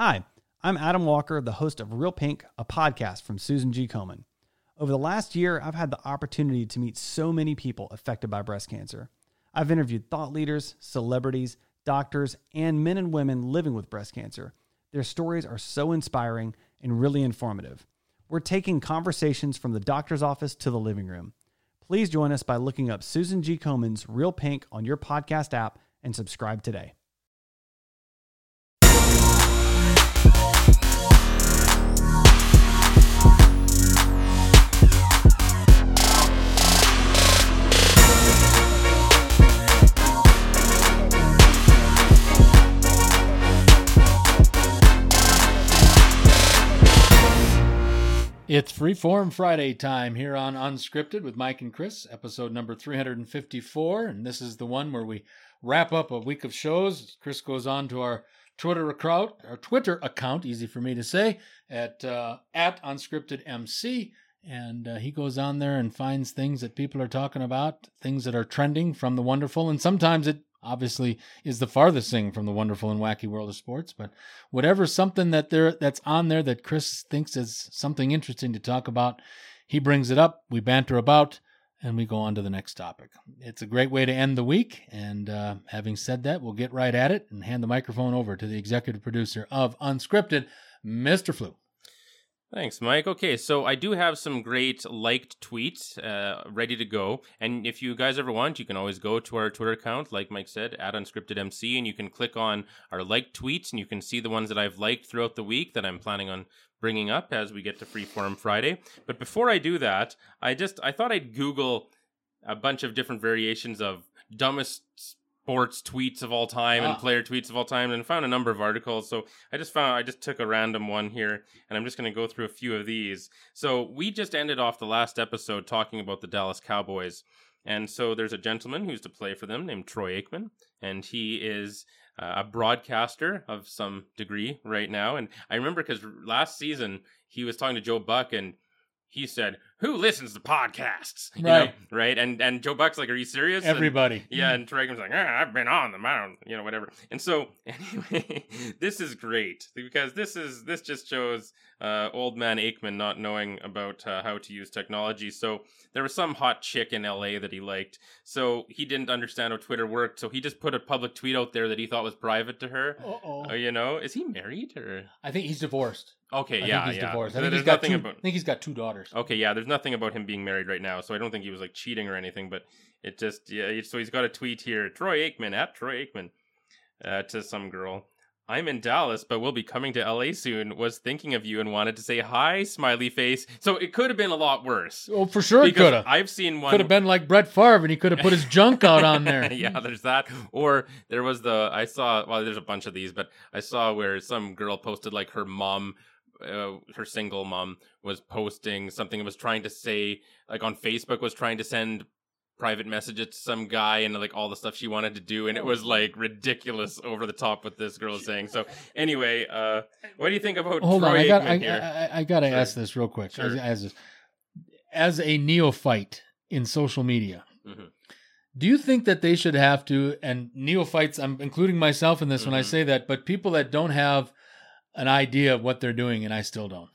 Hi, I'm Adam Walker, the host of Real Pink, a podcast from Susan G. Komen. Over the last year, I've had the opportunity to meet so many people affected by breast cancer. I've interviewed thought leaders, celebrities, doctors, and men and women living with breast cancer. Their stories are so inspiring and really informative. We're taking conversations from the doctor's office to the living room. Please join us by looking up Susan G. Komen's Real Pink on your podcast app and subscribe today. It's Freeform Friday time here on Unscripted with Mike and Chris, episode number 354. And this is the one where we wrap up a week of shows. Chris goes on to our Twitter account, our Twitter account, easy for me to say, at uh, at unscriptedmc. And uh, he goes on there and finds things that people are talking about, things that are trending from the wonderful. And sometimes it obviously is the farthest thing from the wonderful and wacky world of sports but whatever something that there that's on there that chris thinks is something interesting to talk about he brings it up we banter about and we go on to the next topic. It's a great way to end the week and uh, having said that we'll get right at it and hand the microphone over to the executive producer of unscripted mr flew Thanks, Mike. Okay, so I do have some great liked tweets uh, ready to go. And if you guys ever want, you can always go to our Twitter account, like Mike said, at unscriptedmc, and you can click on our liked tweets and you can see the ones that I've liked throughout the week that I'm planning on bringing up as we get to Freeform Friday. But before I do that, I just I thought I'd Google a bunch of different variations of dumbest sports tweets of all time and Ah. player tweets of all time and found a number of articles. So I just found I just took a random one here and I'm just going to go through a few of these. So we just ended off the last episode talking about the Dallas Cowboys. And so there's a gentleman who's to play for them named Troy Aikman and he is uh, a broadcaster of some degree right now and I remember cuz last season he was talking to Joe Buck and he said, "Who listens to podcasts?" You know, Right. right? And and Joe Buck's like, "Are you serious?" And- everybody yeah, and Aikman's like, ah, I've been on the mound, you know, whatever. And so, anyway, this is great because this is this just shows uh, old man Aikman not knowing about uh, how to use technology. So there was some hot chick in L.A. that he liked, so he didn't understand how Twitter worked. So he just put a public tweet out there that he thought was private to her. Uh-oh. Uh, you know, is he married or i think he's divorced okay? I yeah, think he's yeah. divorced i think there's he's got nothing two, about I think he's got two daughters Okay, yeah, there's nothing about him being married right now, so I don't think he was like cheating or anything. But it just, yeah. So he's got a tweet here, Troy Aikman at Troy Aikman, uh, to some girl. I'm in Dallas, but we'll be coming to LA soon. Was thinking of you and wanted to say hi, smiley face. So it could have been a lot worse. oh for sure it could have I've seen one. could have been like brett Favre, and he could have put his junk out on there yeah, there's that. Or there was the I saw. Well, there's a bunch of these, but I saw where some girl posted like her mom, uh, her single mom was posting something. and Was trying to say like on Facebook was trying to send private messages to some guy and like all the stuff she wanted to do and it was like ridiculous over the top what this girl is saying so anyway uh what do you think about hold Troy on, I got, I, here I, I got to Sure. ask this real quick. Sure. As, as as a neophyte in social media, Mhm. do you think that they should have to? And neophytes, I'm including myself in this when I Mhm. say that, but people that don't have an idea of what they're doing, and I still don't,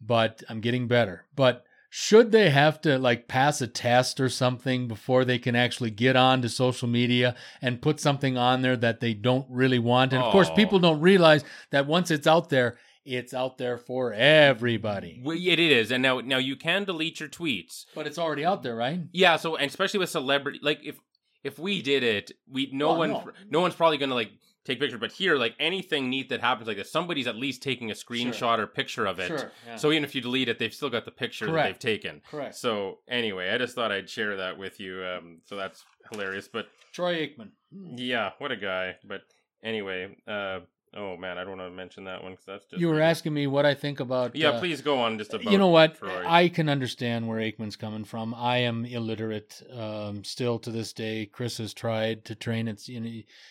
but I'm getting better. But should they have to like pass a test or something before they can actually get on to social media and put something on there that they don't really want? And of course, people don't realize that once it's out there, it's out there for everybody. Well, it is and now now you can delete your tweets But it's already out there, right? Yeah, so and especially with celebrity, like if if we did it, we no Well, one no. no. one's probably gonna like take pictures. But here, like anything neat that happens like this, somebody's at least taking a screenshot or picture of it. Sure. yeah. So even if you delete it, they've still got the picture Correct. that they've taken. correct. So anyway, I just thought I'd share that with you. Um, so that's hilarious. But Troy Aikman. yeah, what a guy. But anyway, uh, oh man, I don't want to mention that one because that's just You were asking me what I think about. Yeah, uh, please go on. Just about you know what? Troy. I can understand where Aikman's coming from. I am illiterate um, still to this day. Chris has tried to train. It's you know,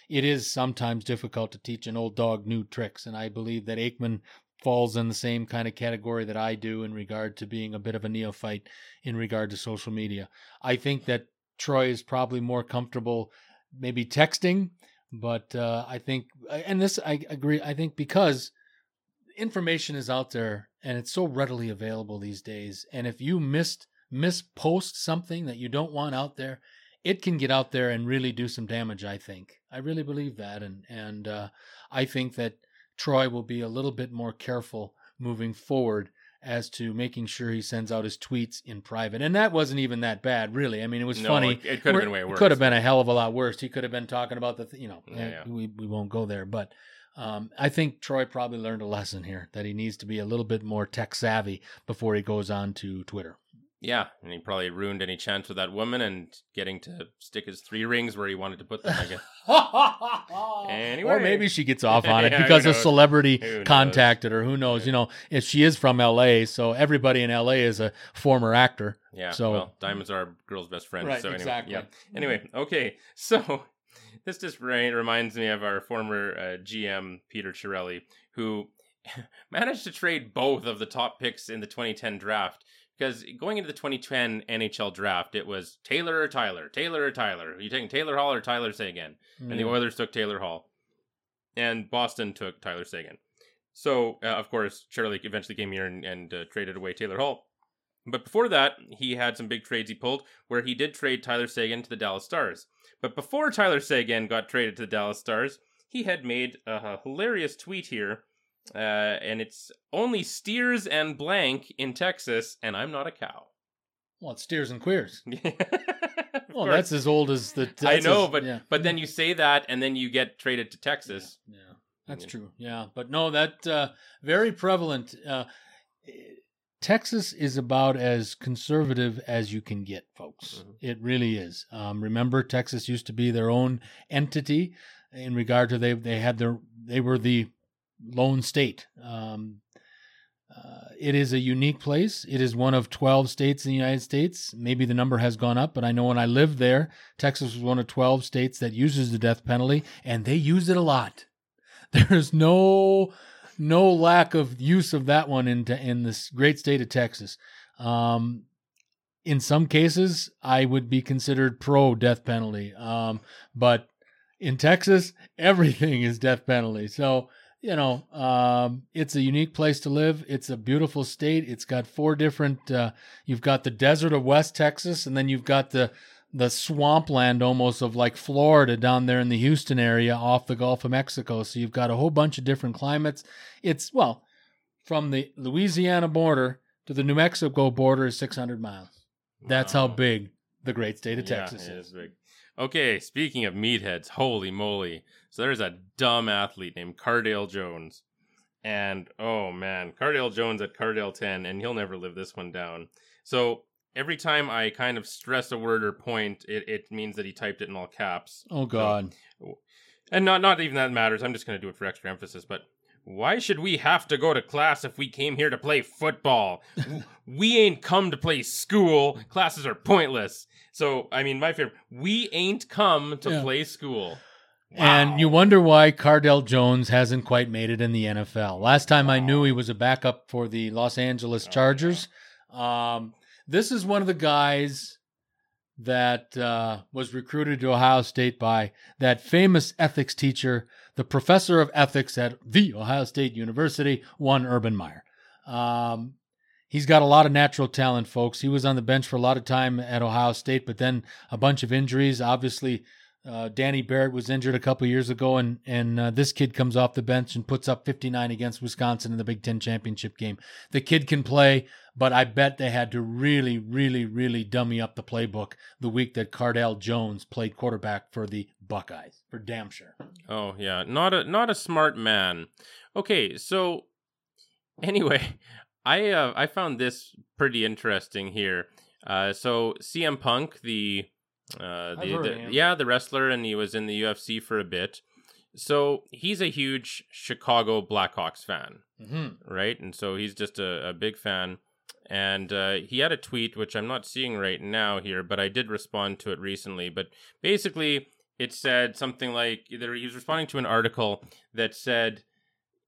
it is sometimes difficult to teach an old dog new tricks, and I believe that Aikman falls in the same kind of category that I do in regard to being a bit of a neophyte in regard to social media. I think that Troy is probably more comfortable maybe texting, but uh, I think, and this I agree. I think because information is out there and it's so readily available these days. And if you missed mispost something that you don't want out there, it can get out there and really do some damage. I think I really believe that, and and uh, I think that Troy will be a little bit more careful moving forward as to making sure he sends out his tweets in private. And that wasn't even that bad, really. I mean, it was No, funny. it- it could have been way worse. Could have been a hell of a lot worse. He could have been talking about the, th- you know, Yeah, yeah. we we won't go there, but. Um, I think Troy probably learned a lesson here that he needs to be a little bit more tech savvy before he goes on to Twitter. Yeah, and he probably ruined any chance with that woman and getting to stick his three rings where he wanted to put them. I guess. Anyway. Or maybe she gets off on it Yeah, because a celebrity Who knows? contacted her. Who knows? You know, if she is from LA, so everybody in LA is a former actor. Yeah. So- well, diamonds are a girl's best friend. Right, so anyway, exactly. Yeah. Anyway, okay. So this just reminds me of our former uh, GM Peter Chiarelli, who managed to trade both of the top picks in the 2010 draft. Because going into the 2010 NHL draft, it was Taylor or Tyler, Taylor or Tyler. Are you taking Taylor Hall or Tyler Seguin? and the Oilers took Taylor Hall, and Boston took Tyler Seguin. So, uh, of course, Charlie eventually came here and, and uh, traded away Taylor Hall. But before that, he had some big trades he pulled, where he did trade Tyler Seguin to the Dallas Stars. But before Tyler Seguin got traded to the Dallas Stars, he had made a hilarious tweet here, uh, and it's only steers and blank in Texas, and I'm not a cow. Well, it's steers and queers. Well, course. that's as old as the. I know, as- but yeah. but then you say that, and then you get traded to Texas. Yeah, that's Yeah. true. Yeah, but no, that uh, very prevalent. Uh, Texas is about as conservative as you can get, folks. Mhm. It really is. Um, remember, Texas used to be their own entity in regard to they they had their they were the lone state. Um, uh, it is a unique place. It is one of 12 states in the United States. Maybe the number has gone up, but I know when I lived there, Texas was one of 12 states that uses the death penalty, and they use it a lot. There's no no lack of use of that one in in this great state of Texas. Um, in some cases, I would be considered pro death penalty, um, but in Texas, everything is death penalty. So you know, um, it's a unique place to live. It's a beautiful state. It's got four different. Uh, you've got the desert of West Texas, and then you've got the the swampland almost of like Florida down there in the Houston area off the Gulf of Mexico. So you've got a whole bunch of different climates. It's well, from the Louisiana border to the New Mexico border is 600 miles. That's how big the great state of Yeah, Texas it is. Okay, speaking of meatheads, holy moly. So there's a dumb athlete named Cardale Jones. And oh man, Cardale Jones at Cardale 10, and he'll never live this one down. So every time I kind of stress a word or point, it, it means that he typed it in all caps. Oh God. And not not even that matters. I'm just gonna do it for extra emphasis, but why should we have to go to class if we came here to play football? We ain't come to play school. Classes are pointless. So, I mean, my favorite, we ain't come to Yeah. play school. And you wonder why Cardale Jones hasn't quite made it in the NFL. Last time I knew he was a backup for the Los Angeles Oh, Chargers. Um, this is one of the guys that uh, was recruited to Ohio State by that famous ethics teacher, the professor of ethics at the Ohio State University, one Urban Meyer. Um, he's got a lot of natural talent, folks. He was on the bench for a lot of time at Ohio State, but then a bunch of injuries. Obviously, uh, Danny Barrett was injured a couple years ago, and and uh, this kid comes off the bench and puts up 59 against Wisconsin in the Big Ten championship game. The kid can play, but I bet they had to really, really, really dummy up the playbook the week that Cardale Jones played quarterback for the Buckeyes, for damn sure. Oh yeah, not a not a smart man. Okay, so anyway, I uh, I found this pretty interesting here. Uh, so CM Punk, the uh, the, the- yeah the wrestler, and he was in the UFC for a bit. So he's a huge Chicago Blackhawks fan, Mm-hmm. right? And so he's just a, a big fan. And uh, he had a tweet, which I'm not seeing right now here, but I did respond to it recently. But basically, it said something like either he was responding to an article that said,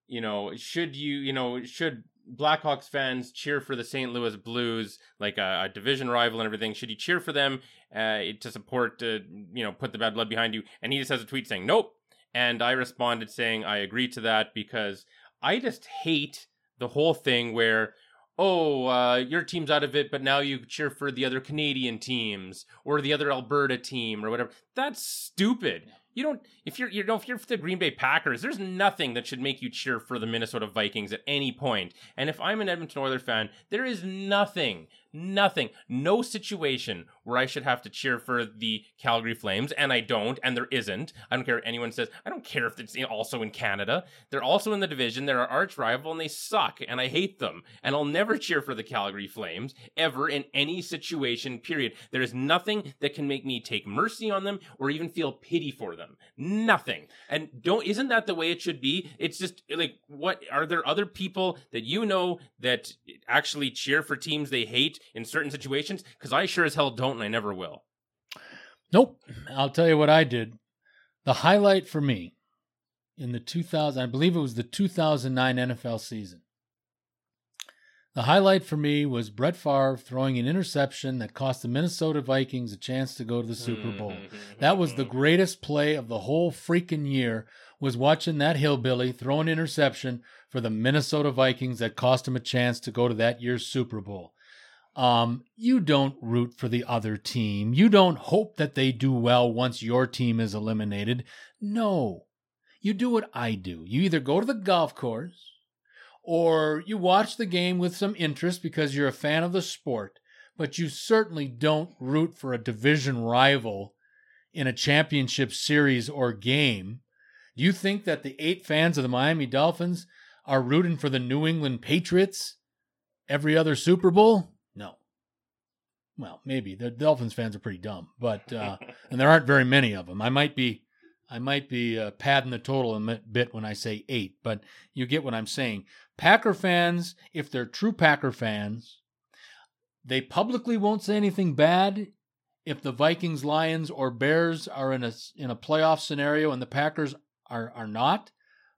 you know, should you, you know, should Blackhawks fans cheer for the St. Louis Blues, like a, a division rival and everything? Should you cheer for them uh, to support, uh, you know, put the bad blood behind you? And he just has a tweet saying, nope. And I responded saying, I agree to that because I just hate the whole thing where oh, uh, your team's out of it, but now you cheer for the other Canadian teams or the other Alberta team or whatever. That's stupid. You don't if you're you know if you're the Green Bay Packers, there's nothing that should make you cheer for the Minnesota Vikings at any point. And if I'm an Edmonton Oilers fan, there is nothing Nothing. No situation where I should have to cheer for the Calgary Flames, and I don't, and there isn't. I don't care what anyone says. I don't care if it's also in Canada. They're also in the division. They're our arch rival, and they suck, and I hate them. And I'll never cheer for the Calgary Flames ever in any situation, period. There is nothing that can make me take mercy on them or even feel pity for them. Nothing. And don't, isn't that the way it should be? It's just like, what, are there other people that you know that actually cheer for teams they hate in certain situations because I sure as hell don't and I never will. Nope. I'll tell you what I did. The highlight for me in the 2000, I believe it was the 2009 NFL season. The highlight for me was Brett Favre throwing an interception that cost the Minnesota Vikings a chance to go to the Super Bowl. that was the mm-hmm. greatest play of the whole freaking year was watching that hillbilly throw an interception for the Minnesota Vikings that cost him a chance to go to that year's Super Bowl. Um, you don't root for the other team. You don't hope that they do well once your team is eliminated. No. You do what I do. You either go to the golf course or you watch the game with some interest because you're a fan of the sport, but you certainly don't root for a division rival in a championship series or game. Do you think that the eight fans of the Miami Dolphins are rooting for the New England Patriots every other Super Bowl? Well, maybe the Dolphins fans are pretty dumb, but uh, and there aren't very many of them. I might be, I might be uh, padding the total a bit when I say eight, but you get what I'm saying. Packer fans, if they're true Packer fans, they publicly won't say anything bad if the Vikings, Lions, or Bears are in a in a playoff scenario and the Packers are are not,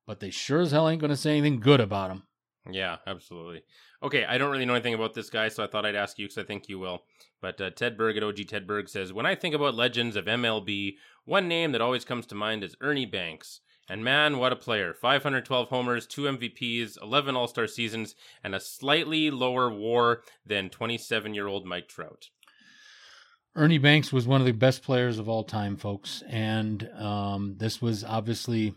but they sure as hell ain't going to say anything good about them. Yeah, absolutely. Okay, I don't really know anything about this guy, so I thought I'd ask you because I think you will. But uh, Ted Berg at OG Ted Berg says, When I think about legends of MLB, one name that always comes to mind is Ernie Banks. And man, what a player. 512 homers, 2 MVPs, 11 All Star seasons, and a slightly lower WAR than 27 year old Mike Trout. Ernie Banks was one of the best players of all time, folks. And um, this was obviously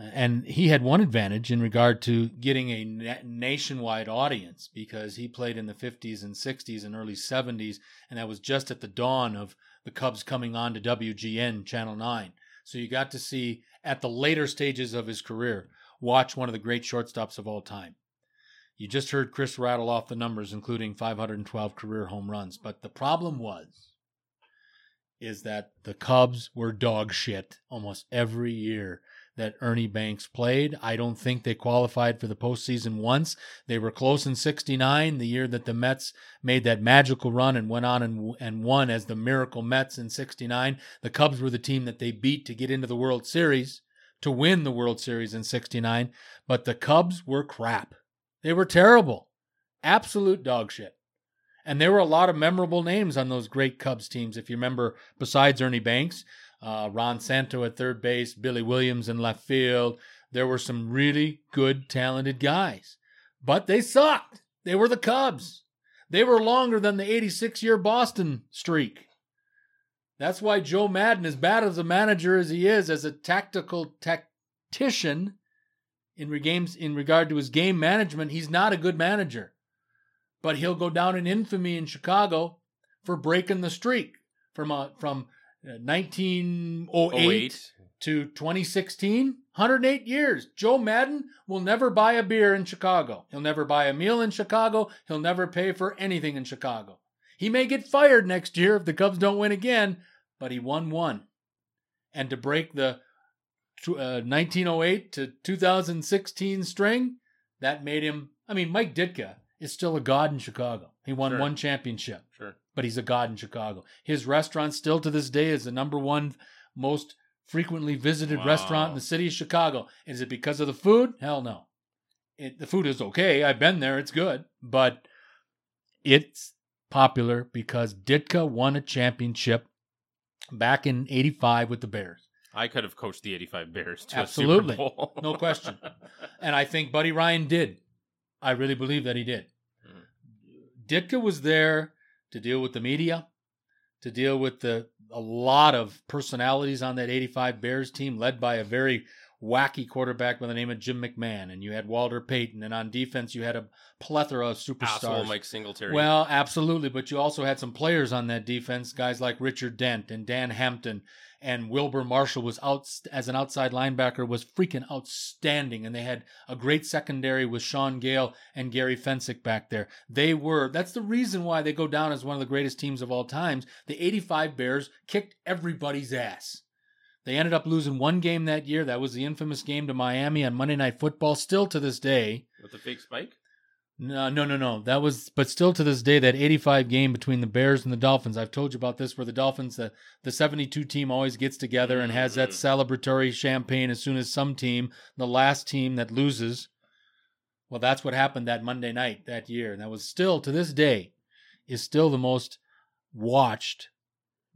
and he had one advantage in regard to getting a nationwide audience because he played in the 50s and 60s and early 70s, and that was just at the dawn of the Cubs coming on to WGN Channel 9. So you got to see, at the later stages of his career, watch one of the great shortstops of all time. You just heard Chris rattle off the numbers, including 512 career home runs. But the problem was, is that the Cubs were dog shit almost every year that Ernie Banks played. I don't think they qualified for the postseason once. They were close in 69, the year that the Mets made that magical run and went on and, and won as the Miracle Mets in 69. The Cubs were the team that they beat to get into the World Series, to win the World Series in 69. But the Cubs were crap. They were terrible. Absolute dog shit. And there were a lot of memorable names on those great Cubs teams. If you remember, besides Ernie Banks, uh, Ron Santo at third base, Billy Williams in left field. There were some really good, talented guys, but they sucked. They were the Cubs. They were longer than the 86 year Boston streak. That's why Joe Maddon, as bad as a manager as he is, as a tactical tactician in, games, in regard to his game management, he's not a good manager. But he'll go down in infamy in Chicago for breaking the streak from a, from 1908 to 2016, 108 years. Joe Maddon will never buy a beer in Chicago. He'll never buy a meal in Chicago. He'll never pay for anything in Chicago. He may get fired next year if the Cubs don't win again, but he won one. And to break the uh, 1908 to 2016 string, that made him. I mean, Mike Ditka is still a god in Chicago. He won sure. one championship. Sure but he's a god in Chicago. His restaurant still to this day is the number one most frequently visited wow. restaurant in the city of Chicago. Is it because of the food? Hell no. It, the food is okay. I've been there. It's good, but it's popular because Ditka won a championship back in 85 with the Bears. I could have coached the 85 Bears to Absolutely. a Super Bowl. No question. And I think Buddy Ryan did. I really believe that he did. Hmm. Ditka was there to deal with the media, to deal with the a lot of personalities on that 85 Bears team, led by a very wacky quarterback by the name of Jim McMahon. And you had Walter Payton. And on defense, you had a plethora of Asshole superstars. Mike Singletary. Well, absolutely. But you also had some players on that defense, guys like Richard Dent and Dan Hampton and Wilber Marshall was out as an outside linebacker was freaking outstanding. And they had a great secondary with Shaun Gayle and Gary Fencik back there. They were that's the reason why they go down as one of the greatest teams of all times. The 85 Bears kicked everybody's ass. They ended up losing one game that year. That was the infamous game to Miami on Monday Night Football. Still to this day, with the fake spike. no, uh, no, no, no. That was, but still to this day, that 85 game between the Bears and the Dolphins. I've told you about this, where the Dolphins, the, the 72 team always gets together and has that mm. celebratory champagne as soon as some team, the last team that loses. Well, that's what happened that Monday night that year. And that was still, to this day, is still the most watched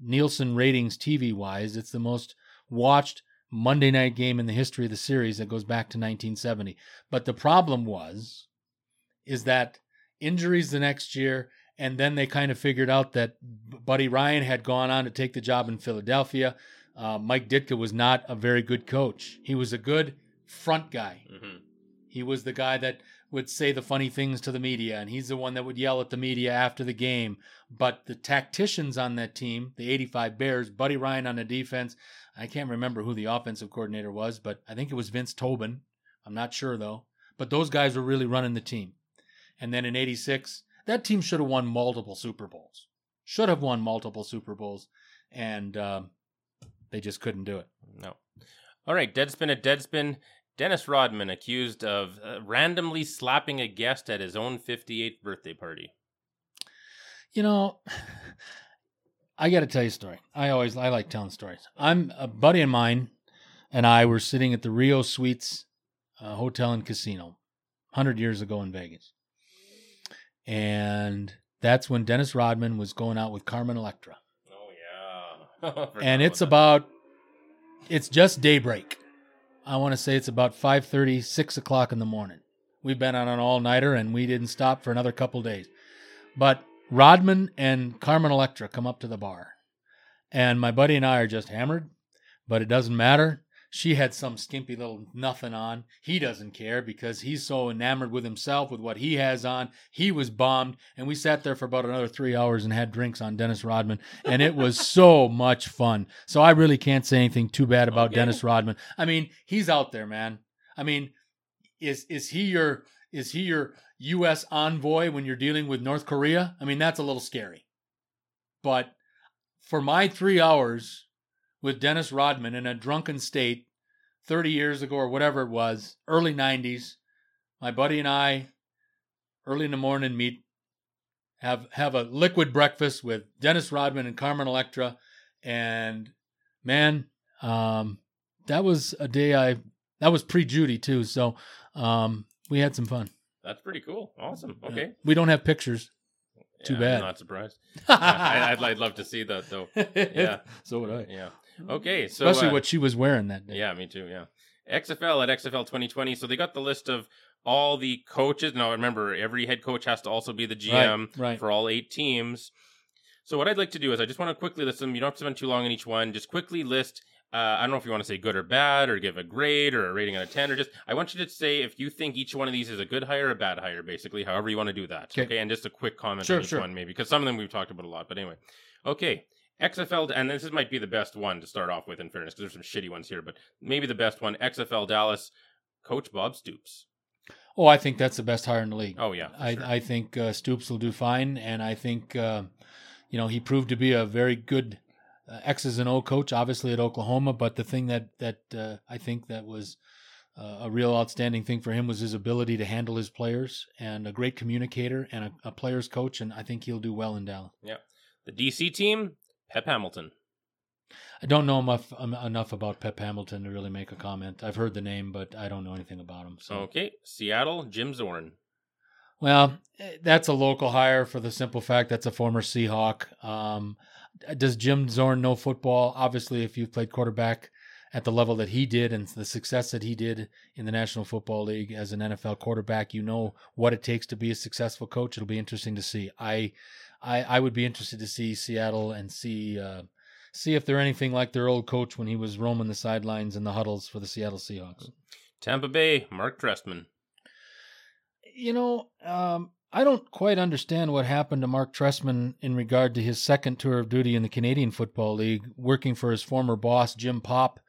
Nielsen ratings TV wise. It's the most watched Monday night game in the history of the series that goes back to 1970. But the problem was, is that injuries the next year, and then they kind of figured out that Buddy Ryan had gone on to take the job in Philadelphia. Uh, Mike Ditka was not a very good coach. He was a good front guy. hmm He was the guy that would say the funny things to the media, and he's the one that would yell at the media after the game. But the tacticians on that team, the 85 Bears, Buddy Ryan on the defense, I can't remember who the offensive coordinator was, but I think it was Vince Tobin. I'm not sure though. But those guys were really running the team. And then in 86, that team should have won multiple Super Bowls. Should have won multiple Super Bowls. And um, they just couldn't do it. No. All right, Deadspin at Deadspin. Dennis Rodman accused of uh, randomly slapping a guest at his own 58th birthday party. You know, I got to tell you a story. I always I like telling stories. I'm a buddy of mine, and I were sitting at the Rio Suites uh, Hotel and Casino, hundred years ago in Vegas, and that's when Dennis Rodman was going out with Carmen Electra, Oh, yeah. and it's about it's just daybreak. I want to say it's about 5:30, 6 o'clock in the morning. We've been on an all nighter, and we didn't stop for another couple days. But Rodman and Carmen Electra come up to the bar. And my buddy and I are just hammered, but it doesn't matter. She had some skimpy little nothing on. He doesn't care because he's so enamored with himself, with what he has on. He was bombed. And we sat there for about another three hours and had drinks on Dennis Rodman. And it was so much fun. So I really can't say anything too bad about Okay. Dennis Rodman. I mean, he's out there, man. I mean, is is he your is he your U.S. envoy when you're dealing with North Korea? I mean, that's a little scary. But for my three hours with Dennis Rodman in a drunken state, 30 years ago or whatever it was, early 90s, my buddy and I, early in the morning, meet, have have a liquid breakfast with Dennis Rodman and Carmen Electra, and man, um, that was a day I that was pre Judy too, so um, we had some fun. That's pretty cool. Awesome. Okay. We don't have pictures. Too Yeah, bad. I'm not surprised. I, I'd, I'd love to see that, though. Yeah. So would I. Yeah. Okay. So, Especially uh, what she was wearing that day. Yeah, me too. Yeah. XFL at XFL 2020. So they got the list of all the coaches. Now, remember, every head coach has to also be the GM right. for all eight teams. So what I'd like to do is I just want to quickly list them. You don't have to spend too long on each one. Just quickly list. Uh, I don't know if you want to say good or bad, or give a grade or a rating out of ten, or just I want you to say if you think each one of these is a good hire or a bad hire, basically, however you want to do that. Okay. Okay, and just a quick comment Sure, on each sure. one, maybe because some of them we've talked about a lot. But anyway, okay. XFL, and this might be the best one to start off with, in fairness, because there's some shitty ones here, but maybe the best one. XFL Dallas, Coach Bob Stoops. Oh, I think that's the best hire in the league. Oh yeah, I, sure. I think uh, Stoops will do fine, and I think uh, you know he proved to be a very good uh, X's and O coach, obviously at Oklahoma. But the thing that that uh, I think that was uh, a real outstanding thing for him was his ability to handle his players and a great communicator and a, a players coach, and I think he'll do well in Dallas. Yeah. The DC team, Pep Hamilton. I don't know enough um, enough about Pep Hamilton to really make a comment. I've heard the name, but I don't know anything about him. So Okay, Seattle, Jim Zorn. Well, eh, that's a local hire for the simple fact that's a former Seahawk. Um, does Jim Zorn know football? Obviously, if you've played quarterback at the level that he did and the success that he did in the National Football League as an NFL quarterback, you know what it takes to be a successful coach. It'll be interesting to see. I, I, I would be interested to see Seattle and see uh, see if they're anything like their old coach when he was roaming the sidelines and the huddles for the Seattle Seahawks. Tampa Bay, Mark Trestman. You know, um, I don't quite understand what happened to Mark Trestman in regard to his second tour of duty in the Canadian Football League, working for his former boss Jim Popp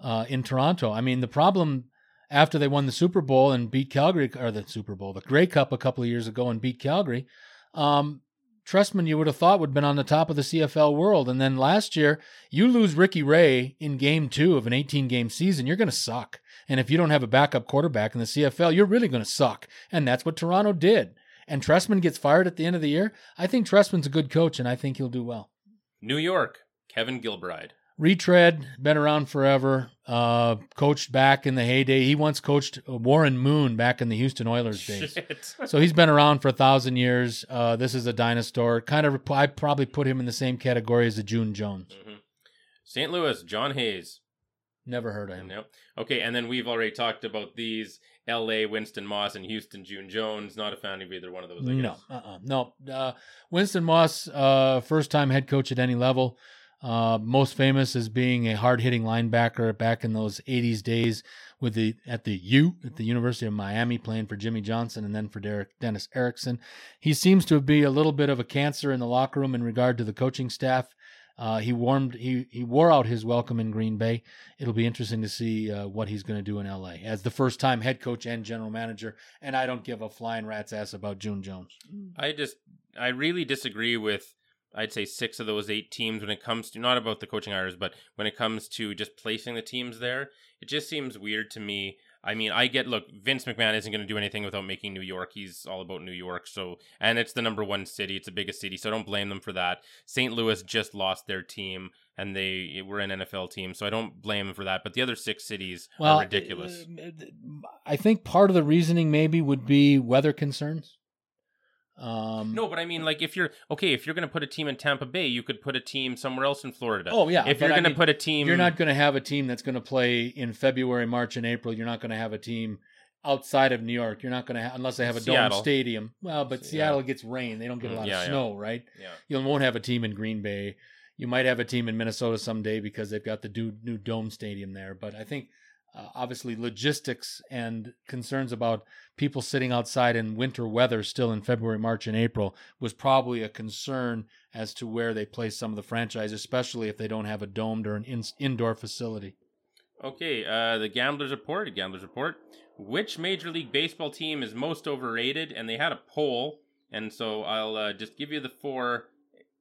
uh, in Toronto. I mean, the problem after they won the Super Bowl and beat Calgary, or the Super Bowl, the Grey Cup a couple of years ago and beat Calgary, um, you would have thought would have been on the top of the CFL world. And then last year, you lose Ricky Ray in game two of an 18 game season, you're going to suck. And if you don't have a backup quarterback in the CFL, you're really going to suck. And that's what Toronto did. And Trestman gets fired at the end of the year. I think Trestman's a good coach, and I think he'll do well. New York, Kevin Gilbride. Retread, been around forever. Uh, coached back in the heyday. He once coached Warren Moon back in the Houston Oilers days. So he's been around for a thousand years. Uh, this is a dinosaur. Kind of, I probably put him in the same category as the June Jones. Mhm. St. Louis, John Hayes. Never heard of him. Nope. Okay, and then we've already talked about these. L.A. Winston Moss and Houston June Jones. Not a fan of either one of those. No, uh-uh, no. Uh, Winston Moss, uh, first time head coach at any level. Uh, most famous as being a hard hitting linebacker back in those '80s days with the at the U at the University of Miami, playing for Jimmy Johnson and then for Derek Dennis Erickson. He seems to be a little bit of a cancer in the locker room in regard to the coaching staff. Uh, he warmed he he wore out his welcome in Green Bay. It'll be interesting to see uh, what he's going to do in LA as the first time head coach and general manager. And I don't give a flying rat's ass about June Jones. I just, I really disagree with. I'd say six of those eight teams when it comes to not about the coaching hires, but when it comes to just placing the teams there, it just seems weird to me. I mean, I get look, Vince McMahon isn't going to do anything without making New York. He's all about New York, so and it's the number one city. It's the biggest city, so I don't blame them for that. St. Louis just lost their team, and they were an NFL team, so I don't blame them for that. But the other six cities are ridiculous. uh, I think part of the reasoning maybe would be weather concerns. Um, No, but I mean, like, if you're okay, if you're going to put a team in Tampa Bay, you could put a team somewhere else in Florida. Oh yeah, if you're going to put a team, you're not going to have a team that's going to play in February, March, and April. You're not going to have a team outside of New York. You're not going to ha- unless they have a Seattle. dome stadium. Well, but Yeah. Seattle gets rain. They don't get a Mm, lot yeah, of yeah. snow, right? Yeah. You won't have a team in Green Bay. You might have a team in Minnesota someday because they've got the new dome stadium there. But I think uh, obviously logistics and concerns about people sitting outside in winter weather still in February, March, and April was probably a concern as to where they place some of the franchise, especially if they don't have a domed or an in- indoor facility. Okay, uh, the Gamblers Report, Gamblers Report. Which Major League Baseball team is most overrated? And they had a poll, and so I'll uh, just give you the four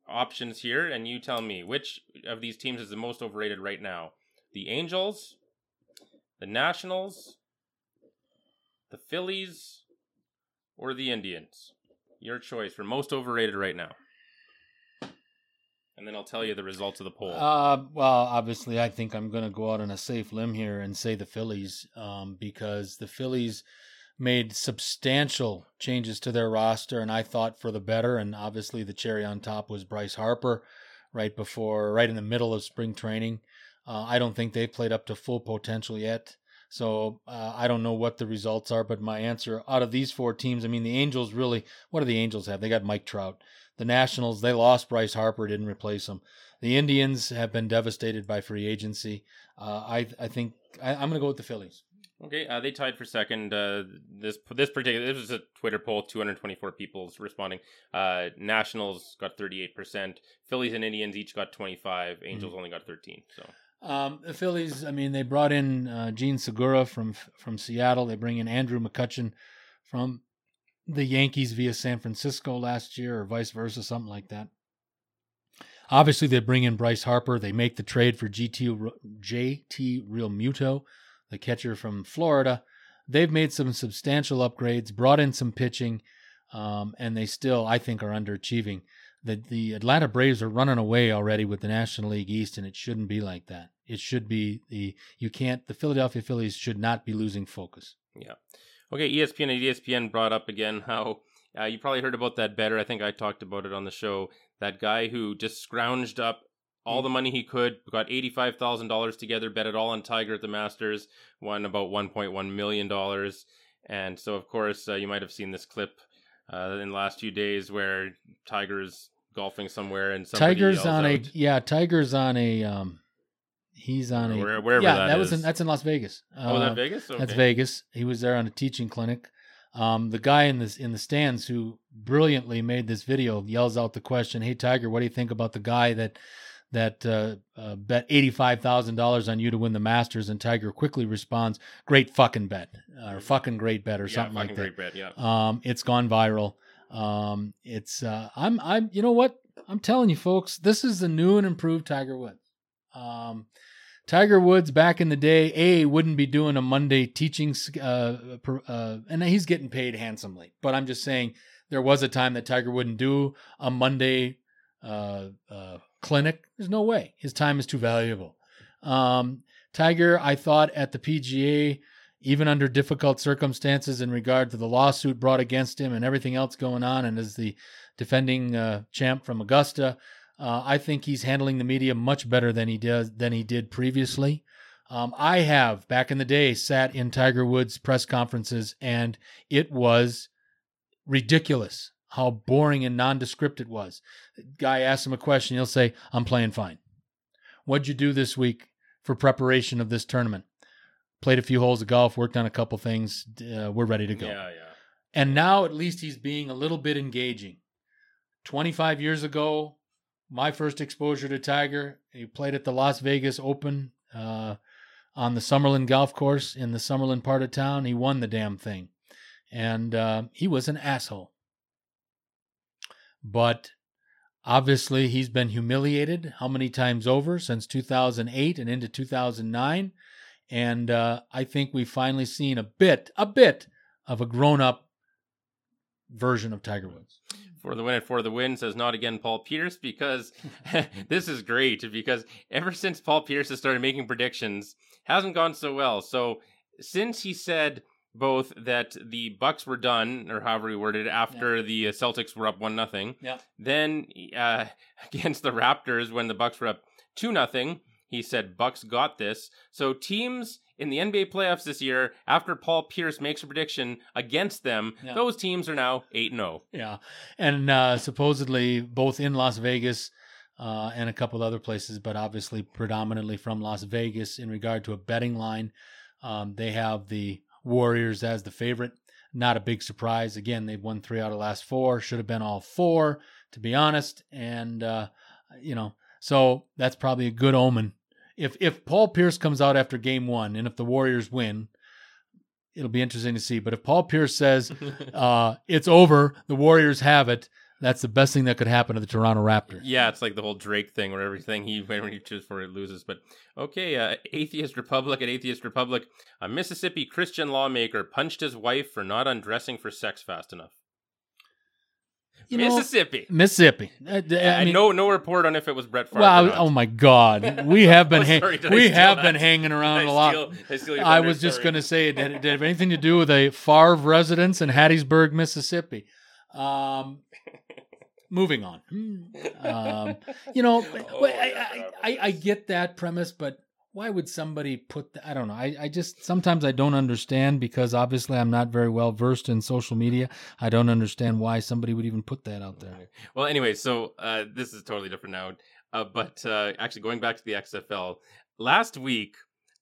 options here, and you tell me which of these teams is the most overrated right now. The Angels, the Nationals, the Phillies, or the Indians. Your choice for most overrated right now. And then I'll tell you the results of the poll. Uh, well, obviously, I think I'm going to go out on a safe limb here and say the Phillies, um, because the Phillies made substantial changes to their roster, and I thought for the better. And obviously, the cherry on top was Bryce Harper, right before, right in the middle of spring training. Uh, I don't think they've played up to full potential yet. So uh, I don't know what the results are, but my answer out of these four teams, I mean, the Angels really, what do the Angels have? They got Mike Trout. The Nationals, they lost Bryce Harper, didn't replace him. The Indians have been devastated by free agency. Uh, I I think I, I'm going to go with the Phillies. Okay, uh, they tied for second. Uh, this this particular this was a Twitter poll, 224 people responding. Uh, Nationals got 38 percent. Phillies and Indians each got 25. Angels only got 13. So Um, the Phillies, I mean, they brought in uh, Jean Segura from from Seattle. They bring in Andrew McCutchen from the Yankees via San Francisco last year, or vice versa, something like that. Obviously, they bring in Bryce Harper. They make the trade for GT JT Realmuto, the catcher from Florida. They've made some substantial upgrades, brought in some pitching, um, and they still, I think, are underachieving. The the Atlanta Braves are running away already with the National League East, and it shouldn't be like that. It should be the you can't the Philadelphia Phillies should not be losing focus. yeah. Okay, ESPN and ESPN brought up again how uh, you probably heard about that better. I think I talked about it on the show. That guy who just scrounged up all the money he could, got $85,000 together, bet it all on Tiger at the Masters, won about $1.1 million. And so, of course, uh, you might have seen this clip uh, in the last few days where Tiger's golfing somewhere and somebody Tiger's on a yeah. Tiger's on a um. He's on a Where- wherever yeah. that was in that's in Las Vegas. Oh, Uh, that Vegas? That's Vegas. He was there on a teaching clinic. Um, the guy in this in the stands who brilliantly made this video yells out the question, "Hey Tiger, what do you think about the guy that that uh, uh, bet eighty five thousand dollars on you to win the Masters?" And Tiger quickly responds, "Great fucking bet, or fucking great bet, or Yeah, something like that." great bet, yeah. Um, it's gone viral. Um, it's uh, I'm I'm you know what I'm telling you folks, this is the new and improved Tiger Woods. Um, Tiger Woods back in the day, a wouldn't be doing a Monday teaching, uh, uh, and he's getting paid handsomely. But I'm just saying there was a time that Tiger wouldn't do a Monday uh, uh, clinic. There's no way his time is too valuable. Um, Tiger, I thought at the PGA, even under difficult circumstances in regard to the lawsuit brought against him and everything else going on, and as the defending uh, champ from Augusta, uh, I think he's handling the media much better than he does than he did previously. Um, I have back in the day sat in Tiger Woods press conferences, and it was ridiculous how boring and nondescript it was. Guy asks him a question, he'll say, "I'm playing fine." What'd you do this week for preparation of this tournament? Played a few holes of golf, worked on a couple things. Uh, we're ready to go. Yeah, yeah. And now at least he's being a little bit engaging. 25 years ago, my first exposure to Tiger, he played at the Las Vegas Open uh, on the Summerlin Golf Course in the Summerlin part of town. He won the damn thing. And uh, he was an asshole. But obviously, he's been humiliated how many times over since 2008 and into 2009. And uh, I think we've finally seen a bit, a bit of a grown up version of Tiger Woods. For the win, and for the win says not again, Paul Pierce, because this is great. Because ever since Paul Pierce has started making predictions, hasn't gone so well. So since he said both that the Bucks were done, or however he worded it, after the uh, Celtics were up one nothing, Yeah. then uh, against the Raptors when the Bucks were up two nothing, he said Bucks got this. So teams in the NBA playoffs this year, after Paul Pierce makes a prediction against them, Yeah. those teams are now eight and oh. zero. Yeah. And uh, supposedly both in Las Vegas uh, and a couple other places, but obviously predominantly from Las Vegas in regard to a betting line. Um, they have the Warriors as the favorite. Not a big surprise. Again, they've won three out of the last four. Should have been all four, to be honest. And, uh, you know, so that's probably a good omen. If if Paul Pierce comes out after game one and if the Warriors win, it'll be interesting to see. But if Paul Pierce says uh, it's over, the Warriors have it, that's the best thing that could happen to the Toronto Raptors. Yeah, it's like the whole Drake thing where everything he when he chooses for it loses. But okay, uh, Atheist Republic at Atheist Republic, a Mississippi Christian lawmaker punched his wife for not undressing for sex fast enough. You know, Mississippi. Mississippi. Uh, I and mean, no no report on if it was Brett Favre. well, not. oh my God, we have been Oh, sorry, we have that? been hanging around I a lot. steal- I steal I was just going to say, did, did it have anything to do with a Favre residence in Hattiesburg, Mississippi? Um, moving on. Um, you know, Oh, I, I, I, I get that premise, but why would somebody put? I don't know. I, I just sometimes I don't understand because obviously I'm not very well versed in social media. I don't understand why somebody would even put that out there. Well, anyway, so uh, this is totally different now. Uh, but uh, actually, going back to the XFL, last week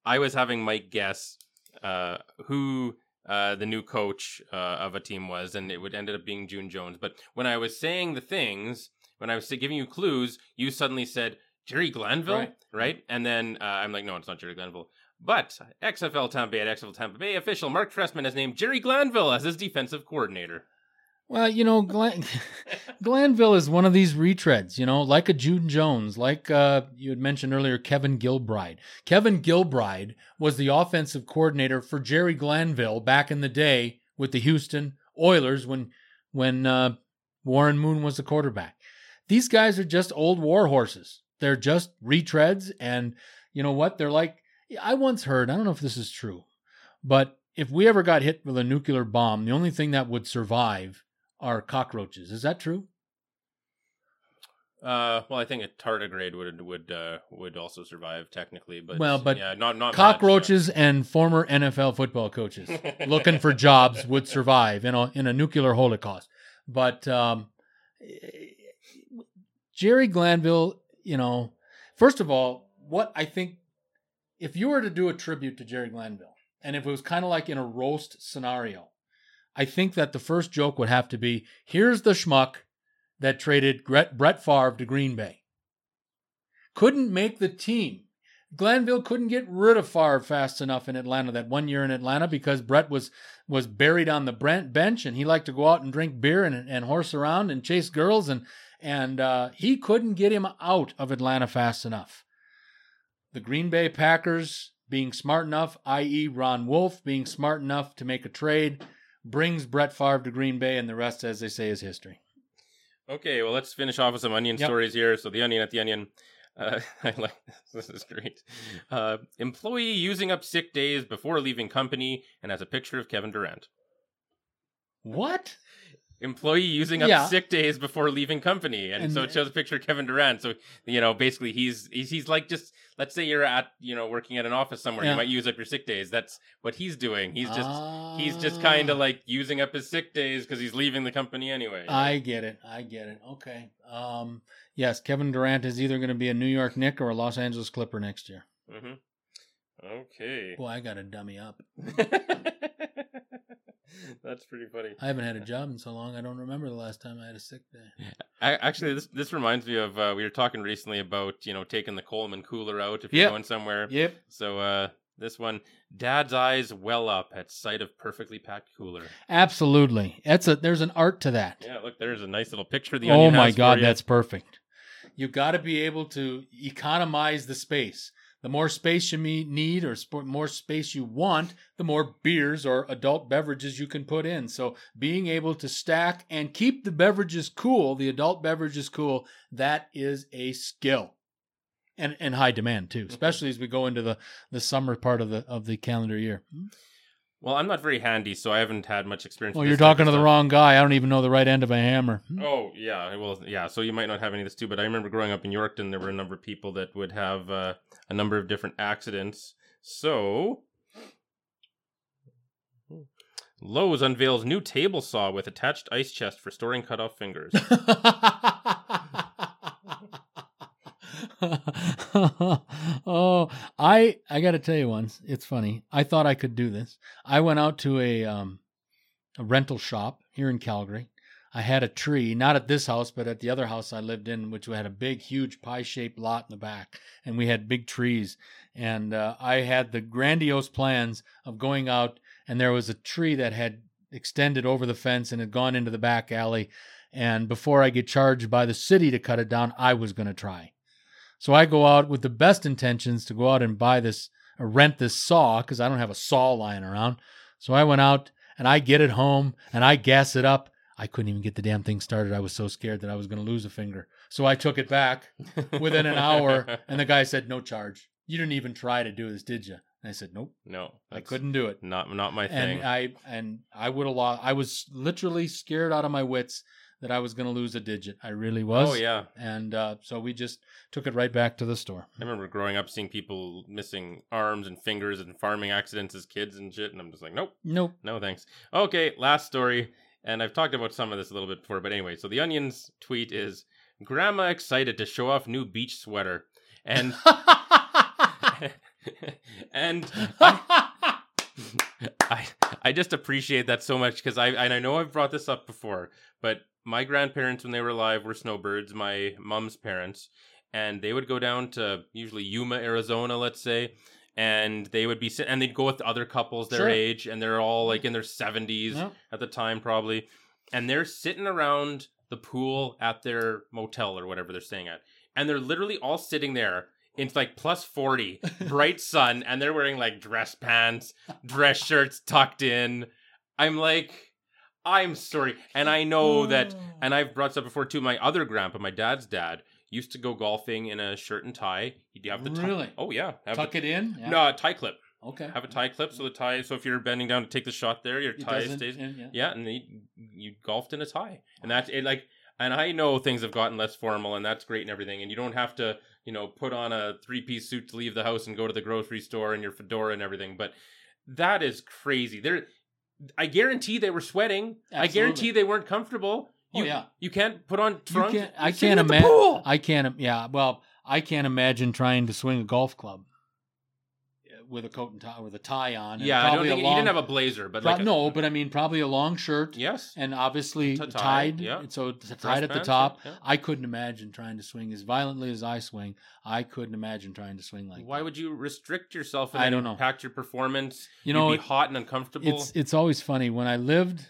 I was having Mike guess uh, who uh, the new coach uh, of a team was, and it would ended up being June Jones. But when I was saying the things, when I was giving you clues, you suddenly said Jerry Glanville, Right. right? And then uh, I'm like, no, it's not Jerry Glanville. But XFL Tampa Bay at XFL Tampa Bay official Mark Trestman has named Jerry Glanville as his defensive coordinator. Well, you know, Glen, Glanville is one of these retreads, you know, like a June Jones, like uh, you had mentioned earlier, Kevin Gilbride. Kevin Gilbride was the offensive coordinator for Jerry Glanville back in the day with the Houston Oilers when when uh, Warren Moon was the quarterback. These guys are just old war horses. They're just retreads, and you know what? They're like. I once heard. I don't know if this is true, but if we ever got hit with a nuclear bomb, the only thing that would survive are cockroaches. Is that true? Uh, well, I think a tardigrade would would uh, would also survive technically, but Well, but yeah, not not much, Cockroaches and former NFL football coaches looking for jobs would survive in a in a nuclear holocaust. But um, Jerry Glanville, you know, first of all, what I think, if you were to do a tribute to Jerry Glanville, and if it was kind of like in a roast scenario, I think that the first joke would have to be here's the schmuck that traded Brett, Favre to Green Bay. Couldn't make the team. Glanville couldn't get rid of Favre fast enough in Atlanta that one year in Atlanta because Brett was was buried on the Brent bench and he liked to go out and drink beer and, and horse around and chase girls and and uh, he couldn't get him out of Atlanta fast enough. The Green Bay Packers being smart enough, i.e., Ron Wolf being smart enough to make a trade, brings Brett Favre to Green Bay, and the rest, as they say, is history. Okay, well, let's finish off with some onion Yep. stories here. So the onion at the onion. Uh, I like this. This is great. Uh, employee using up sick days before leaving company, and has a picture of Kevin Durant. What? Employee using up Yeah. sick days before leaving company, and, And- so it shows a picture of Kevin Durant. So you know, basically, he's he's, he's like just let's say you're at you know working at an office somewhere, Yeah. you might use up your sick days. That's what he's doing. He's just he's just Ah. kind of like using up his sick days because he's leaving the company anyway. I get it. I get it. Okay. Um, yes, Kevin Durant is either going to be a New York Knick or a Los Angeles Clipper next year. hmm Okay. well I got a dummy up. That's pretty funny. I haven't had a job in so long. I don't remember the last time I had a sick day. I, actually, this this reminds me of uh, we were talking recently about you know taking the Coleman cooler out if you're going somewhere. Yep. So uh, this one, Dad's eyes well up at sight of perfectly packed cooler. Absolutely. That's a there's an art to that. Yeah, look, there's a nice little picture. The oh my god, that's perfect. You got to be able to economize the space. The more space you need or sp- more space you want, the more beers or adult beverages you can put in. So being able to stack and keep the beverages cool, the adult beverages cool, that is a skill. And and high demand too, mm-hmm. especially as we go into the the summer part of the of the calendar year. Well, I'm not very handy, so I haven't had much experience. Well, with you're talking to the wrong guy. I don't even know the right end of a hammer. Oh yeah, well yeah. So you might not have any of this too, but I remember growing up in Yorkton, there were a number of people that would have uh, a number of different accidents. So Lowe's unveils new table saw with attached ice chest for storing cut off fingers. oh, I I got to tell you once. It's funny. I thought I could do this. I went out to a um a rental shop here in Calgary. I had a tree, not at this house, but at the other house I lived in, which had a big, huge pie-shaped lot in the back, and we had big trees. And uh, I had the grandiose plans of going out, and there was a tree that had extended over the fence and had gone into the back alley. And before I get charged by the city to cut it down, I was going to try. So I go out with the best intentions to go out and buy this, or rent this saw, because I don't have a saw lying around. So I went out and I get it home and I gas it up. I couldn't even get the damn thing started. I was so scared that I was going to lose a finger. So I took it back within an hour, and the guy said, "No charge. You didn't even try to do this, did you?" And I said, "Nope, no, I couldn't do it." Not not my thing. And I and I would have lost. I was literally scared out of my wits that I was going to lose a digit. I really was. oh yeah, And uh, so we just took it right back to the store. I remember growing up seeing people missing arms and fingers and farming accidents as kids and shit, and I'm just like, nope. Nope. No thanks. Okay, last story. And I've talked about some of this a little bit before, but anyway, so the Onion's tweet is Grandma excited to show off new beach sweater. And and I, I I just appreciate that so much because I and I know I've brought this up before, but my grandparents when they were alive were snowbirds, my mom's parents, and they would go down to usually Yuma, Arizona, let's say, and they would be sit- and they'd go with other couples their Sure. age and they're all like mm-hmm. in their 70s Yeah. at the time probably and they're sitting around the pool at their motel or whatever they're staying at and they're literally all sitting there in like plus 40 bright sun and they're wearing like dress pants dress shirts tucked in i'm like i'm sorry and i know that oh. and I've brought this up before too. My other grandpa, my dad's dad, used to go golfing in a shirt and tie. He'd have the tie. Really? Oh yeah, have tuck the, it in. Yeah. no a tie clip. Okay. Have a tie clip so the tie. So if you're bending down to take the shot there, your tie stays. yeah, yeah. Yeah, and you golfed in a tie, and that's it. Like and I know things have gotten less formal, and that's great and everything. And you don't have to, you know, put on a three piece suit to leave the house and go to the grocery store and your fedora and everything. But that is crazy. There, I guarantee they were sweating. I guarantee they weren't comfortable. Oh, You, yeah. you can't put on You can't, I can't imagine. I can't. Yeah. Well, I can't imagine trying to swing a golf club with a coat and tie with a tie on. and yeah, I don't think a he didn't have a blazer, but pro- like a, no, but I mean probably a long shirt. yes, And obviously tie, tied, yeah. so tied at the top. yeah. I couldn't imagine trying to swing as violently as I swing. I couldn't imagine trying to swing like Why that. would you restrict yourself and I don't know. impact your performance? You know, You'd be hot and uncomfortable. it's it's always funny when I lived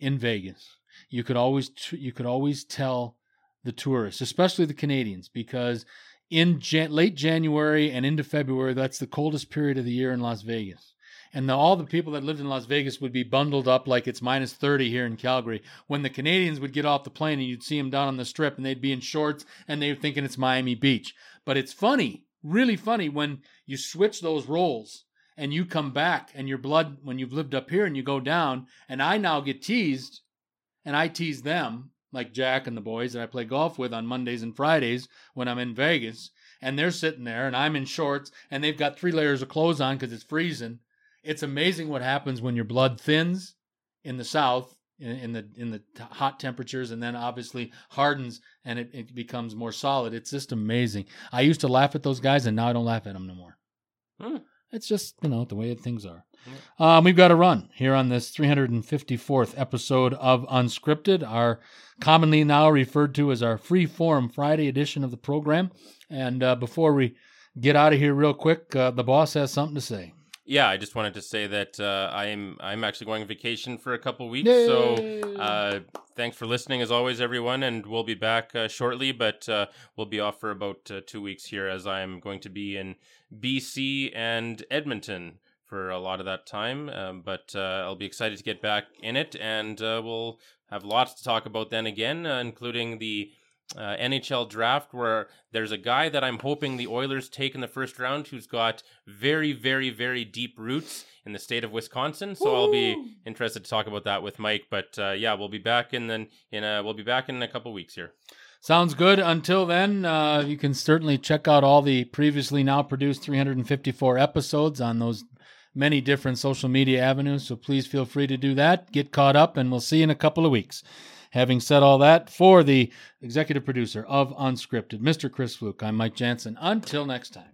in Vegas. You could always you could always tell the tourists, especially the Canadians, because in Jan- late January and into February, that's the coldest period of the year in Las Vegas. And the, all the people that lived in Las Vegas would be bundled up like it's minus 30 here in Calgary. When the Canadians would get off the plane and you'd see them down on the strip and they'd be in shorts and they were thinking it's Miami Beach. But it's funny, really funny, when you switch those roles and you come back and your blood, when you've lived up here and you go down, and I now get teased and I tease them, like Jack and the boys that I play golf with on Mondays and Fridays when I'm in Vegas, and they're sitting there and I'm in shorts and they've got three layers of clothes on because it's freezing. It's amazing what happens when your blood thins in the south in, in the in the t- hot temperatures and then obviously hardens and it, it becomes more solid. It's just amazing. I used to laugh at those guys and now I don't laugh at them no more. Hmm. It's just you know the way things are. Um, we've got to run here on this 354th episode of Unscripted, our commonly now referred to as our free form Friday edition of the program. And uh, before we get out of here, real quick, uh, the boss has something to say. yeah, I just wanted to say that uh, I'm I'm actually going on vacation for a couple weeks, so uh, thanks for listening as always, everyone, and we'll be back uh, shortly. But uh, we'll be off for about uh, two weeks here, as I am going to be in BC and Edmonton for a lot of that time. Um, but uh, I'll be excited to get back in it, and uh, we'll have lots to talk about then again, uh, including the. Uh, NHL draft where there's a guy that I'm hoping the Oilers take in the first round who's got very, very, very deep roots in the state of Wisconsin. So I'll be interested to talk about that with Mike. But uh, yeah, we'll be back in then in a, we'll be back in a couple weeks here. Sounds good. Until then, uh, you can certainly check out all the previously now produced 354 episodes on those many different social media avenues. So please feel free to do that. Get caught up, and we'll see you in a couple of weeks. Having said all that, for the executive producer of Unscripted, Mr. Chris Fluke, I'm Mike Jansen. Until next time.